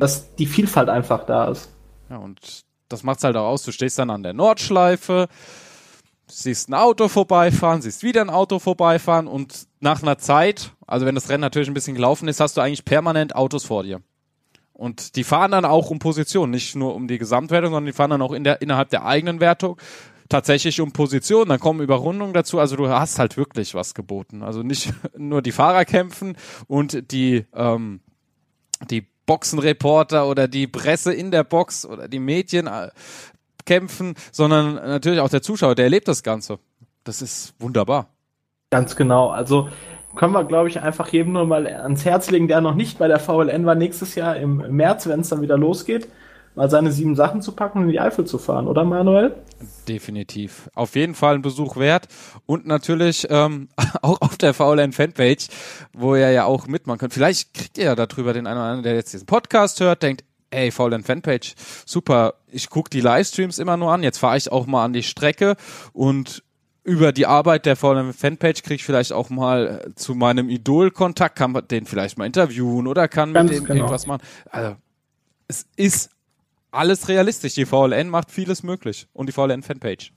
dass die Vielfalt einfach da ist. Ja, und das macht's halt auch aus. Du stehst dann an der Nordschleife, siehst ein Auto vorbeifahren, siehst wieder ein Auto vorbeifahren und nach einer Zeit, also wenn das Rennen natürlich ein bisschen gelaufen ist, hast du eigentlich permanent Autos vor dir. Und die fahren dann auch um Position, nicht nur um die Gesamtwertung, sondern die fahren dann auch in der, innerhalb der eigenen Wertung tatsächlich um Position. Dann kommen Überrundungen dazu. Also du hast halt wirklich was geboten. Also nicht nur die Fahrer kämpfen und die, ähm, die Boxenreporter oder die Presse in der Box oder die Medien äh, kämpfen, sondern natürlich auch der Zuschauer, der erlebt das Ganze. Das ist wunderbar. Ganz genau. Also können wir, glaube ich, einfach jedem nur mal ans Herz legen, der noch nicht bei der VLN war, nächstes Jahr im März, wenn es dann wieder losgeht, mal seine sieben Sachen zu packen und in die Eifel zu fahren, oder Manuel? Definitiv. Auf jeden Fall ein Besuch wert und natürlich ähm, auch auf der VLN Fanpage, wo ihr ja auch mitmachen könnt. Vielleicht kriegt ihr ja darüber den einen oder anderen, der jetzt diesen Podcast hört, denkt, ey, VLN Fanpage, super. Ich gucke die Livestreams immer nur an. Jetzt fahre ich auch mal an die Strecke und über die Arbeit der VLN Fanpage kriege ich vielleicht auch mal zu meinem Idol Kontakt, kann den vielleicht mal interviewen oder kann Ganz mit dem genau. irgendwas machen. Also, es ist alles realistisch. Die VLN macht vieles möglich und die VLN Fanpage.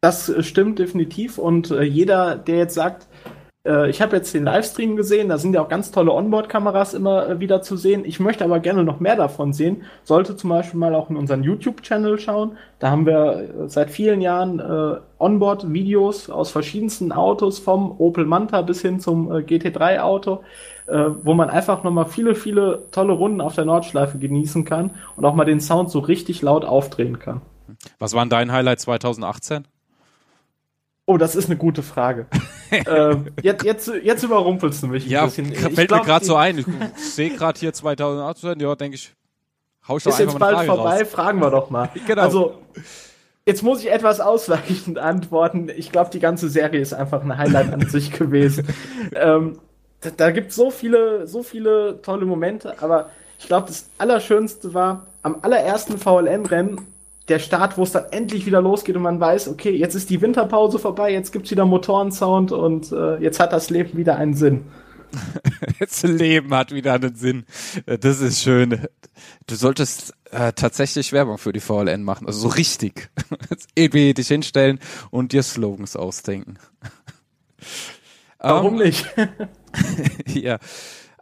Das stimmt definitiv und äh, jeder, der jetzt sagt, äh, ich habe jetzt den Livestream gesehen, da sind ja auch ganz tolle Onboard-Kameras immer äh, wieder zu sehen. Ich möchte aber gerne noch mehr davon sehen. Sollte zum Beispiel mal auch in unseren YouTube-Channel schauen. Da haben wir äh, seit vielen Jahren äh, Onboard-Videos aus verschiedensten Autos, vom Opel Manta bis hin zum äh, GT3-Auto, äh, wo man einfach nochmal viele, viele tolle Runden auf der Nordschleife genießen kann und auch mal den Sound so richtig laut aufdrehen kann. Was waren dein Highlight 2018? Oh, das ist eine gute Frage. ähm, jetzt, jetzt, jetzt überrumpelst du mich ein ja, bisschen. Ja, fällt glaub, mir gerade so ein. Ich sehe gerade hier 2018, ja, denke ich, hau ich doch Ist jetzt bald Frage vorbei, raus. fragen wir doch mal. genau. Also, jetzt muss ich etwas ausweichend antworten. Ich glaube, die ganze Serie ist einfach ein Highlight an sich gewesen. Ähm, da, da gibt es so viele, so viele tolle Momente, aber ich glaube, das Allerschönste war am allerersten VLN-Rennen der Start, wo es dann endlich wieder losgeht und man weiß, okay, jetzt ist die Winterpause vorbei, jetzt gibt's wieder Motorensound und äh, jetzt hat das Leben wieder einen Sinn. jetzt Leben hat wieder einen Sinn. Äh, das ist schön. Du solltest äh, tatsächlich Werbung für die VLN machen, also so richtig. Irgendwie dich hinstellen und dir Slogans ausdenken. Warum um, ähm, nicht? ja.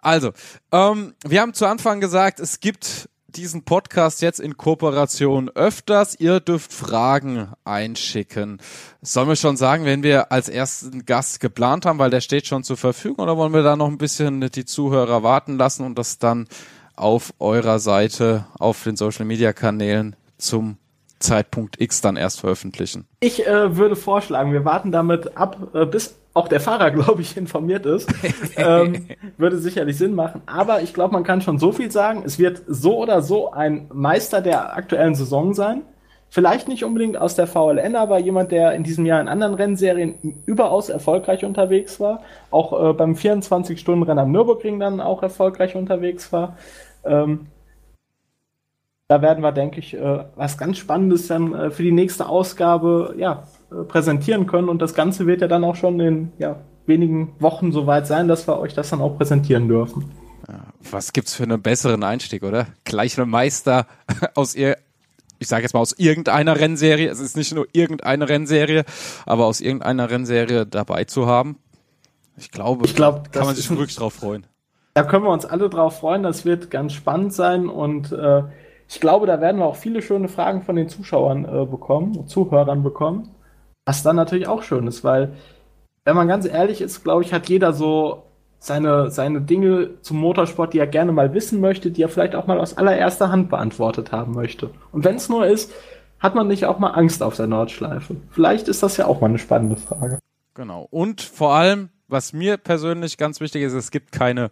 Also, ähm, wir haben zu Anfang gesagt, es gibt diesen Podcast jetzt in Kooperation öfters. Ihr dürft Fragen einschicken. Sollen wir schon sagen, wenn wir als ersten Gast geplant haben, weil der steht schon zur Verfügung, oder wollen wir da noch ein bisschen die Zuhörer warten lassen und das dann auf eurer Seite, auf den Social Media Kanälen zum Zeitpunkt X dann erst veröffentlichen? Ich äh, würde vorschlagen, wir warten damit ab, äh, bis auch der Fahrer, glaube ich, informiert ist. ähm, würde sicherlich Sinn machen. Aber ich glaube, man kann schon so viel sagen. Es wird so oder so ein Meister der aktuellen Saison sein. Vielleicht nicht unbedingt aus der VLN, aber jemand, der in diesem Jahr in anderen Rennserien überaus erfolgreich unterwegs war. Auch äh, beim 24-Stunden-Rennen am Nürburgring dann auch erfolgreich unterwegs war. Ähm, da werden wir, denke ich, äh, was ganz Spannendes dann äh, für die nächste Ausgabe ja, präsentieren können. Und das Ganze wird ja dann auch schon in ja, wenigen Wochen soweit sein, dass wir euch das dann auch präsentieren dürfen. Was gibt's für einen besseren Einstieg, oder? Gleich ein Meister aus ihr, ich sage jetzt mal aus irgendeiner Rennserie. Es ist nicht nur irgendeine Rennserie, aber aus irgendeiner Rennserie dabei zu haben. Ich glaube, ich glaub, kann man sich wirklich drauf freuen. Da können wir uns alle drauf freuen. Das wird ganz spannend sein und äh, ich glaube, da werden wir auch viele schöne Fragen von den Zuschauern äh, bekommen, Zuhörern bekommen. Was dann natürlich auch schön ist, weil, wenn man ganz ehrlich ist, glaube ich, hat jeder so seine, seine Dinge zum Motorsport, die er gerne mal wissen möchte, die er vielleicht auch mal aus allererster Hand beantwortet haben möchte. Und wenn es nur ist, hat man nicht auch mal Angst auf der Nordschleife? Vielleicht ist das ja auch mal eine spannende Frage. Genau. Und vor allem, was mir persönlich ganz wichtig ist, es gibt keine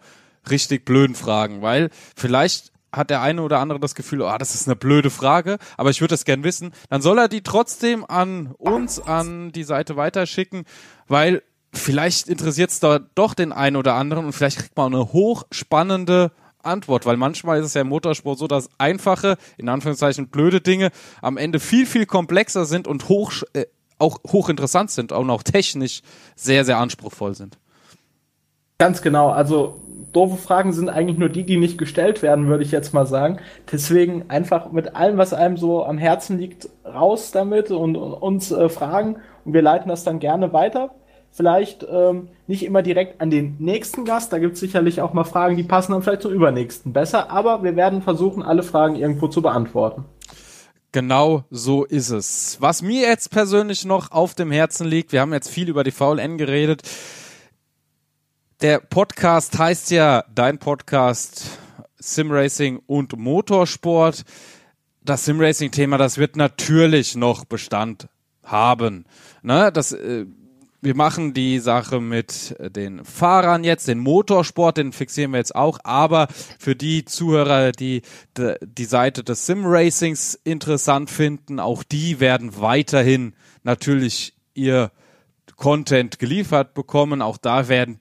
richtig blöden Fragen, weil vielleicht hat der eine oder andere das Gefühl, oh, das ist eine blöde Frage, aber ich würde das gern wissen, dann soll er die trotzdem an uns, an die Seite weiterschicken, weil vielleicht interessiert es da doch den einen oder anderen und vielleicht kriegt man eine hochspannende Antwort, weil manchmal ist es ja im Motorsport so, dass einfache, in Anführungszeichen blöde Dinge am Ende viel, viel komplexer sind und hoch, äh, auch hochinteressant sind und auch technisch sehr, sehr anspruchsvoll sind. Ganz genau. Also doofe Fragen sind eigentlich nur die, die nicht gestellt werden, würde ich jetzt mal sagen. Deswegen einfach mit allem, was einem so am Herzen liegt, raus damit und, und uns äh, fragen und wir leiten das dann gerne weiter. Vielleicht ähm, nicht immer direkt an den nächsten Gast, da gibt es sicherlich auch mal Fragen, die passen dann vielleicht zum übernächsten besser, aber wir werden versuchen, alle Fragen irgendwo zu beantworten. Genau so ist es. Was mir jetzt persönlich noch auf dem Herzen liegt, wir haben jetzt viel über die VLN geredet, der Podcast heißt ja Dein Podcast Simracing und Motorsport. Das Simracing-Thema, das wird natürlich noch Bestand haben. Ne, das, äh, wir machen die Sache mit den Fahrern jetzt, den Motorsport, den fixieren wir jetzt auch, aber für die Zuhörer, die die Seite des Simracings interessant finden, auch die werden weiterhin natürlich ihr Content geliefert bekommen. Auch da werden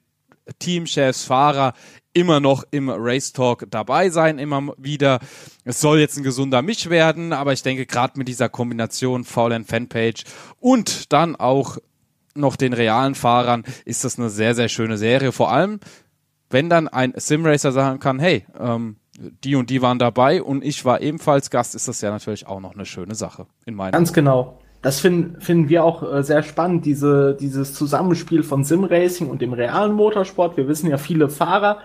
Teamchefs, Fahrer immer noch im Race Talk dabei sein, immer wieder. Es soll jetzt ein gesunder Misch werden, aber ich denke, gerade mit dieser Kombination VLN Fanpage und dann auch noch den realen Fahrern ist das eine sehr, sehr schöne Serie. Vor allem, wenn dann ein Simracer sagen kann, hey, ähm, die und die waren dabei und ich war ebenfalls Gast, ist das ja natürlich auch noch eine schöne Sache in meinen Ganz genau. Das finden, finden wir auch äh, sehr spannend, diese, dieses Zusammenspiel von Simracing und dem realen Motorsport. Wir wissen ja, viele Fahrer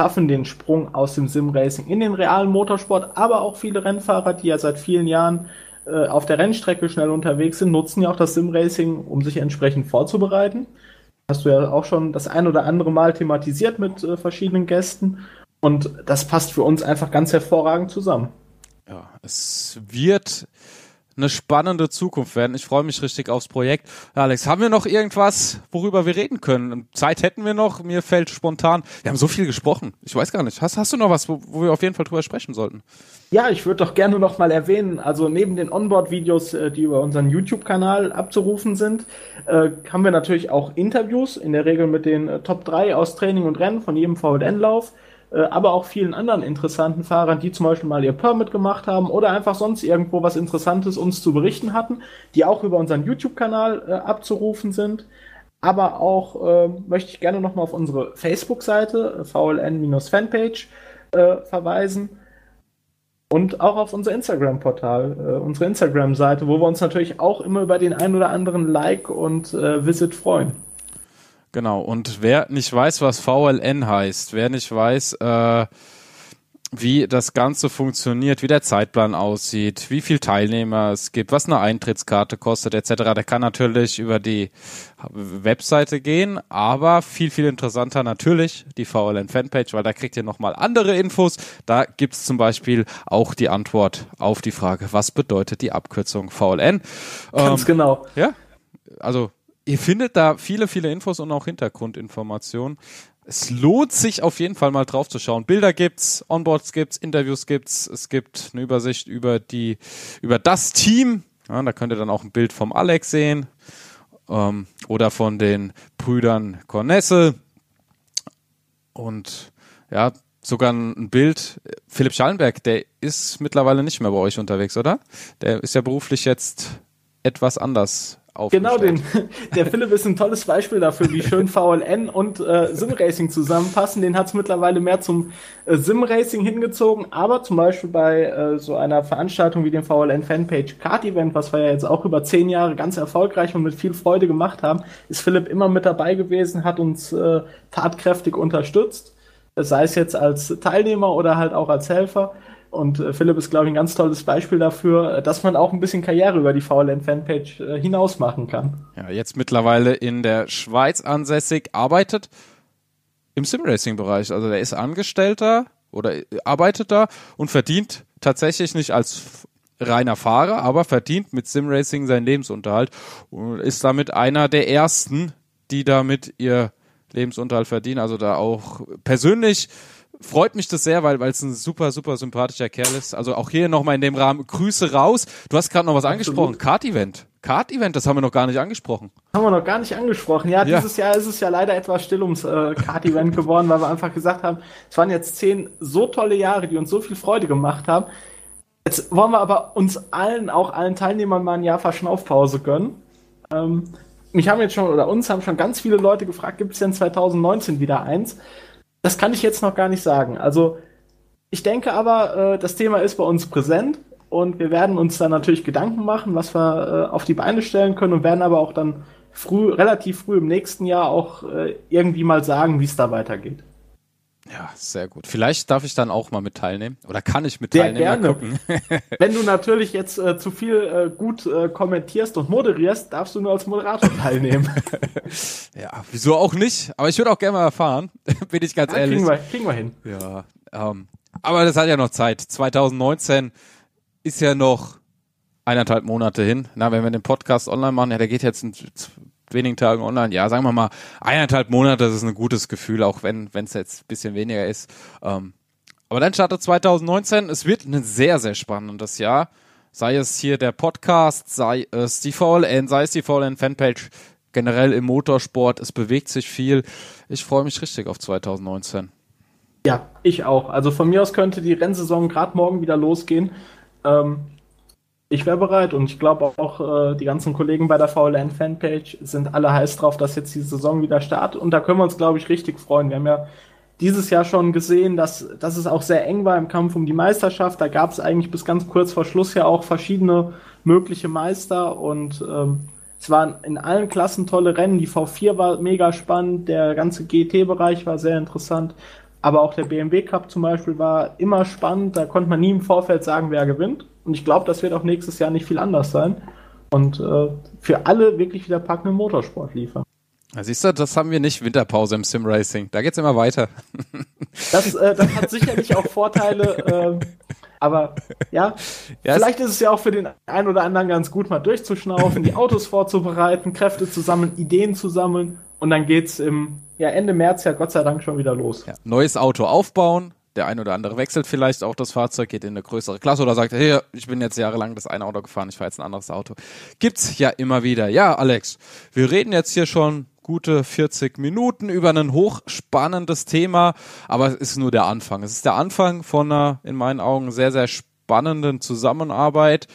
schaffen den Sprung aus dem Simracing in den realen Motorsport, aber auch viele Rennfahrer, die ja seit vielen Jahren äh, auf der Rennstrecke schnell unterwegs sind, nutzen ja auch das Simracing, um sich entsprechend vorzubereiten. Hast du ja auch schon das ein oder andere Mal thematisiert mit äh, verschiedenen Gästen. Und das passt für uns einfach ganz hervorragend zusammen. Ja, es wird eine spannende Zukunft werden. Ich freue mich richtig aufs Projekt. Alex, haben wir noch irgendwas, worüber wir reden können? Zeit hätten wir noch. Mir fällt spontan. Wir haben so viel gesprochen. Ich weiß gar nicht. Hast, hast du noch was, wo, wo wir auf jeden Fall drüber sprechen sollten? Ja, ich würde doch gerne noch mal erwähnen, also neben den Onboard-Videos, äh, die über unseren YouTube-Kanal abzurufen sind, äh, haben wir natürlich auch Interviews, in der Regel mit den äh, Top 3 aus Training und Rennen von jedem VN-Lauf. Äh, aber auch vielen anderen interessanten Fahrern, die zum Beispiel mal ihr Permit gemacht haben oder einfach sonst irgendwo was Interessantes uns zu berichten hatten, die auch über unseren YouTube-Kanal äh, abzurufen sind. Aber auch äh, möchte ich gerne nochmal auf unsere Facebook-Seite, äh, VLN-Fanpage, äh, verweisen. Und auch auf unser Instagram-Portal, äh, unsere Instagram-Seite, wo wir uns natürlich auch immer über den ein oder anderen Like und Visit freuen. Genau, und wer nicht weiß, was VLN heißt, wer nicht weiß, äh, wie das Ganze funktioniert, wie der Zeitplan aussieht, wie viel Teilnehmer es gibt, was eine Eintrittskarte kostet, etc., der kann natürlich über die Webseite gehen, aber viel, viel interessanter natürlich die VLN Fanpage, weil da kriegt ihr nochmal andere Infos. Da gibt's zum Beispiel auch die Antwort auf die Frage, was bedeutet die Abkürzung VLN? Ganz ähm, genau. Ja, also Ihr findet da viele, viele Infos und auch Hintergrundinformationen. Es lohnt sich auf jeden Fall mal drauf zu schauen. Bilder gibt's, Onboards gibt's, Interviews gibt's, es gibt eine Übersicht über die, über das Team. Ja, da könnt ihr dann auch ein Bild vom Alex sehen ähm, oder von den Brüdern Cornesse und ja, sogar ein Bild. Philipp Schallenberg, der ist mittlerweile nicht mehr bei euch unterwegs, oder? Der ist ja beruflich jetzt etwas anders Genau, den, der Philipp ist ein tolles Beispiel dafür, wie schön VLN und äh, Simracing zusammenpassen. Den hat es mittlerweile mehr zum äh, Simracing hingezogen, aber zum Beispiel bei äh, so einer Veranstaltung wie dem VLN Fanpage Kart Event, was wir ja jetzt auch über zehn Jahre ganz erfolgreich und mit viel Freude gemacht haben, ist Philipp immer mit dabei gewesen, hat uns äh, tatkräftig unterstützt, sei es jetzt als Teilnehmer oder halt auch als Helfer. Und äh, Philipp ist, glaube ich, ein ganz tolles Beispiel dafür, äh, dass man auch ein bisschen Karriere über die VLN-Fanpage äh, hinaus machen kann. Ja, jetzt mittlerweile in der Schweiz ansässig, arbeitet im Simracing-Bereich. Also der ist Angestellter oder arbeitet da und verdient tatsächlich nicht als reiner Fahrer, aber verdient mit Simracing seinen Lebensunterhalt und ist damit einer der ersten, die damit ihr Lebensunterhalt verdienen. Also da auch persönlich freut mich das sehr, weil weil es ein super, super sympathischer Kerl ist. Also auch hier nochmal in dem Rahmen Grüße raus. Du hast gerade noch was Absolut. angesprochen. Kart-Event. Kart-Event, das haben wir noch gar nicht angesprochen. Haben wir noch gar nicht angesprochen. Ja, ja. dieses Jahr ist es ja leider etwas still ums äh, Kart-Event geworden, weil wir einfach gesagt haben, es waren jetzt zehn so tolle Jahre, die uns so viel Freude gemacht haben. Jetzt wollen wir aber uns allen, auch allen Teilnehmern mal ein Jahr Verschnaufpause gönnen. Ähm, mich haben jetzt schon, oder uns haben schon ganz viele Leute gefragt, gibt es denn 2019 wieder eins? Das kann ich jetzt noch gar nicht sagen. Also ich denke aber, äh, das Thema ist bei uns präsent und wir werden uns dann natürlich Gedanken machen, was wir äh, auf die Beine stellen können und werden aber auch dann früh, relativ früh im nächsten Jahr auch äh, irgendwie mal sagen, wie es da weitergeht. Ja, sehr gut. Vielleicht darf ich dann auch mal mit teilnehmen oder kann ich mit teilnehmen? Sehr gerne. Gucken. Wenn du natürlich jetzt äh, zu viel äh, gut äh, kommentierst und moderierst, darfst du nur als Moderator teilnehmen. ja, wieso auch nicht? Aber ich würde auch gerne mal erfahren, bin ich ganz ja, ehrlich. Kriegen wir, kriegen wir hin. Ja, ähm, aber das hat ja noch Zeit. 2019 ist ja noch eineinhalb Monate hin. Na, wenn wir den Podcast online machen, ja, der geht jetzt wenigen Tagen online. Ja, sagen wir mal, eineinhalb Monate, das ist ein gutes Gefühl, auch wenn es jetzt ein bisschen weniger ist. Ähm, aber dann startet 2019. Es wird ein sehr, sehr spannendes Jahr. Sei es hier der Podcast, sei es die VLN, sei es die VLN Fanpage. generell im Motorsport. Es bewegt sich viel. Ich freue mich richtig auf 2019. Ja, ich auch. Also von mir aus könnte die Rennsaison gerade morgen wieder losgehen. Ähm, ich wäre bereit und ich glaube auch, äh, die ganzen Kollegen bei der VLN Fanpage sind alle heiß drauf, dass jetzt die Saison wieder startet und da können wir uns, glaube ich, richtig freuen. Wir haben ja dieses Jahr schon gesehen, dass, dass es auch sehr eng war im Kampf um die Meisterschaft. Da gab es eigentlich bis ganz kurz vor Schluss ja auch verschiedene mögliche Meister und ähm, es waren in allen Klassen tolle Rennen. Die V4 war mega spannend, der ganze GT-Bereich war sehr interessant, aber auch der BMW Cup zum Beispiel war immer spannend. Da konnte man nie im Vorfeld sagen, wer gewinnt. Und ich glaube, das wird auch nächstes Jahr nicht viel anders sein. Und äh, für alle wirklich wieder packenden Motorsport liefern. Ja, siehst du, das haben wir nicht Winterpause im Simracing. Da geht's immer weiter. Das, äh, das hat sicherlich auch Vorteile. Äh, aber ja, ja, vielleicht ist es ja auch für den einen oder anderen ganz gut, mal durchzuschnaufen, die Autos vorzubereiten, Kräfte zu sammeln, Ideen zu sammeln. Und dann geht's im ja, Ende März ja Gott sei Dank schon wieder los. Ja, neues Auto aufbauen, der ein oder andere wechselt vielleicht auch das Fahrzeug, geht in eine größere Klasse oder sagt, hey, ich bin jetzt jahrelang das eine Auto gefahren, ich fahre jetzt ein anderes Auto. Gibt's ja immer wieder. Ja, Alex, wir reden jetzt hier schon gute 40 Minuten über ein hochspannendes Thema, aber es ist nur der Anfang. Es ist der Anfang von einer, in meinen Augen, sehr, sehr spannenden Zusammenarbeit.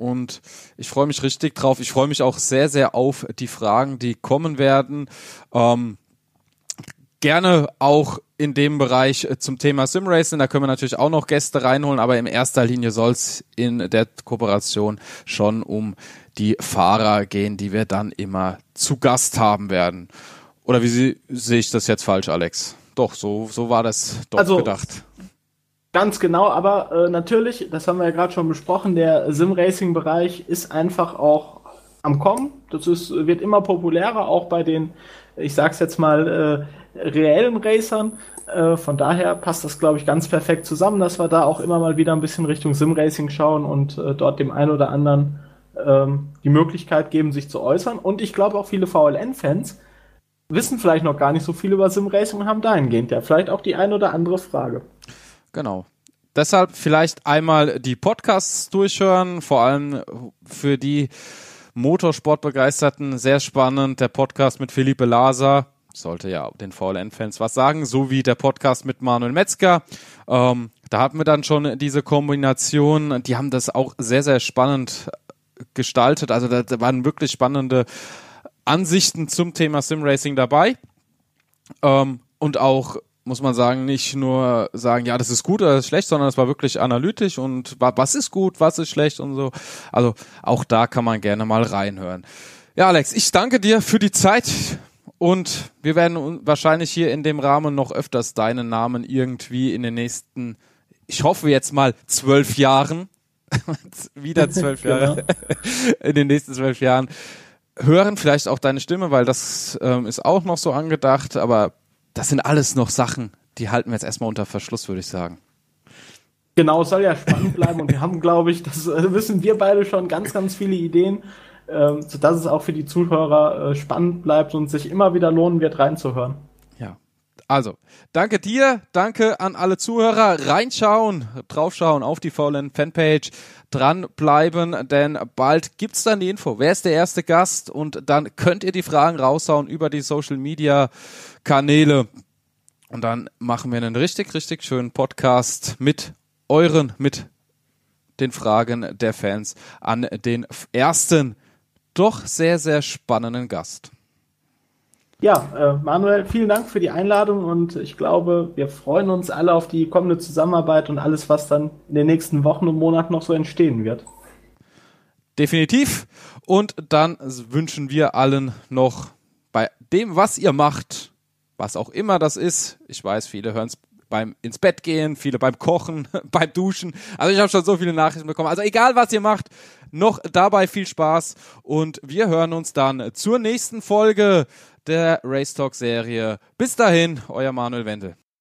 Und ich freue mich richtig drauf. Ich freue mich auch sehr, sehr auf die Fragen, die kommen werden. Ähm, gerne auch in dem Bereich äh, zum Thema Simracing. Da können wir natürlich auch noch Gäste reinholen, aber in erster Linie soll es in der Kooperation schon um die Fahrer gehen, die wir dann immer zu Gast haben werden. Oder wie sehe ich das jetzt falsch, Alex? Doch, so, so war das doch also, gedacht. Ganz genau, aber äh, natürlich, das haben wir ja gerade schon besprochen, der Sim-Racing-Bereich ist einfach auch am Kommen. Das ist, wird immer populärer, auch bei den, ich sag's jetzt mal, äh, reellen Racern. Äh, von daher passt das, glaube ich, ganz perfekt zusammen, dass wir da auch immer mal wieder ein bisschen Richtung Sim-Racing schauen und äh, dort dem einen oder anderen ähm, die Möglichkeit geben, sich zu äußern. Und ich glaube auch viele VLN-Fans wissen vielleicht noch gar nicht so viel über Sim-Racing und haben dahingehend ja vielleicht auch die eine oder andere Frage. Genau. Deshalb vielleicht einmal die Podcasts durchhören, vor allem für die Motorsportbegeisterten sehr spannend. Der Podcast mit Philippe Laser, sollte ja den VLN-Fans was sagen, so wie der Podcast mit Manuel Metzger. Ähm, da hatten wir dann schon diese Kombination. Die haben das auch sehr, sehr spannend gestaltet. Also da, da waren wirklich spannende Ansichten zum Thema Simracing dabei. Ähm, und auch muss man sagen, nicht nur sagen, ja, das ist gut oder das ist schlecht, sondern es war wirklich analytisch und was ist gut, was ist schlecht und so. Also auch da kann man gerne mal reinhören. Ja, Alex, ich danke dir für die Zeit. Und wir werden wahrscheinlich hier in dem Rahmen noch öfters deinen Namen irgendwie in den nächsten, ich hoffe jetzt mal zwölf Jahren, wieder zwölf Jahre, genau. in den nächsten zwölf Jahren hören. Vielleicht auch deine Stimme, weil das ähm, ist auch noch so angedacht. Aber das sind alles noch Sachen, die halten wir jetzt erstmal unter Verschluss, würde ich sagen. Genau, es soll ja spannend bleiben und wir haben, glaube ich, das äh, wissen wir beide schon, ganz, ganz viele Ideen ähm, sodass es auch für die Zuhörer äh, spannend bleibt und sich immer wieder lohnen wird, reinzuhören. Ja. Also, danke dir, danke an alle Zuhörer. Reinschauen, draufschauen auf die VLN Fanpage, dranbleiben, denn bald gibt's dann die Info. Wer ist der erste Gast? Und dann könnt ihr die Fragen raushauen über die Social Media Kanäle. Und dann machen wir einen richtig, richtig schönen Podcast mit euren, mit den Fragen der Fans an den ersten doch sehr, sehr spannenden Gast. Ja, äh, Manuel, vielen Dank für die Einladung und ich glaube, wir freuen uns alle auf die kommende Zusammenarbeit und alles, was dann in den nächsten Wochen und Monaten noch so entstehen wird. Definitiv. Und dann wünschen wir allen noch bei dem, was ihr macht, was auch immer das ist, ich weiß, viele hören es beim ins Bett gehen, viele beim Kochen, beim Duschen. Also ich habe schon so viele Nachrichten bekommen. Also egal was ihr macht, noch dabei viel Spaß und wir hören uns dann zur nächsten Folge der Race Talk Serie. Bis dahin, euer Manuel Wendel.